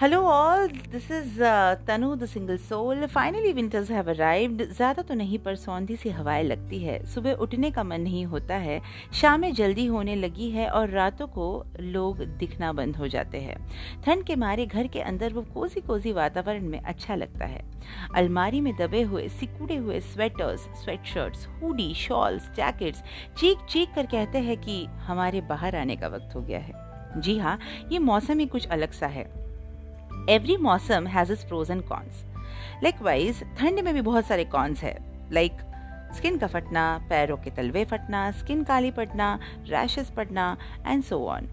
Hello all this is Tanu the single soul finally winters have arrived ज़्यादा तो नहीं, पर सौंधी सी हवाएँ लगती है। सुबह उठने का मन नहीं होता है। शामें जल्दी होने लगी है और रातों को लोग दिखना बंद हो जाते हैं। ठंड के मारे घर के अंदर वो कोजी कोजी वातावरण में अच्छा लगता है। अलमारी में दबे हुए, सिकुड़े हुए sweaters sweatshirts hoodie shawls jackets चीख चीख कर कहते हैं कि हमारे बाहर आने का वक्त हो गया है। जी हाँ ये मौसम ही कुछ अलग सा है। एवरी मौसम has its pros and cons likewise ठंड में भी बहुत सारे कॉन्स है लाइक स्किन का फटना, पैरों के तलवे फटना स्किन काली पड़ना रैशेस पड़ना and so on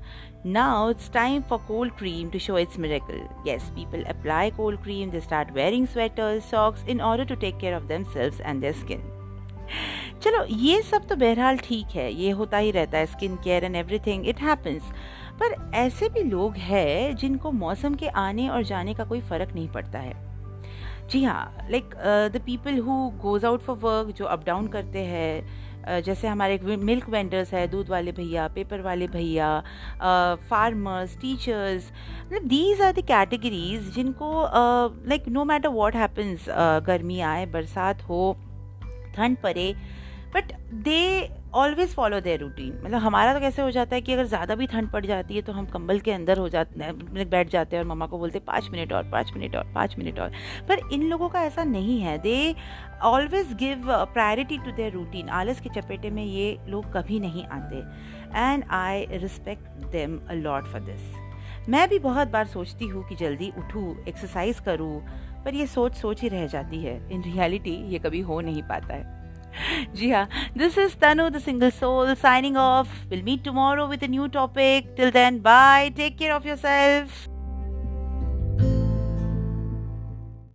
now it's time for cold cream to show its miracle yes people apply cold cream they start wearing sweaters socks in order to take care of themselves and their skin चलो, ये सब तो बहरहाल ठीक है, ये होता ही रहता है skin care and everything it happens पर ऐसे भी लोग हैं जिनको मौसम के आने और जाने का कोई फ़र्क नहीं पड़ता है। जी हाँ like the people who goes out for work जो अप डाउन करते हैं uh, जैसे हमारे मिल्क वेंडर्स है दूध वाले भैया पेपर वाले भैया फार्मर्स टीचर्स मतलब दीज आर द कैटेगरीज जिनको like no matter what happens गर्मी आए बरसात हो ठंड पड़े but they always follow their routine मतलब हमारा तो कैसे हो जाता है कि अगर ज़्यादा भी ठंड पड़ जाती है तो हम कंबल के अंदर हो जाते हैं बैठ जाते हैं और मम्मा को बोलते हैं, पाँच मिनट और, पाँच मिनट और, पाँच मिनट और। पर इन लोगों का ऐसा नहीं है। They always give priority to their routine आलस के चपेटे में ये लोग कभी नहीं आते। And I respect them a lot for this मैं भी बहुत बार सोचती हूँ कि जल्दी उठूँ एक्सरसाइज करूँ, पर ये सोच सोच ही रह जाती है। इन रियलिटी ये कभी हो नहीं पाता है। जी हाँ this is Tanu the single soul signing off will meet tomorrow with a new topic till then bye take care of yourself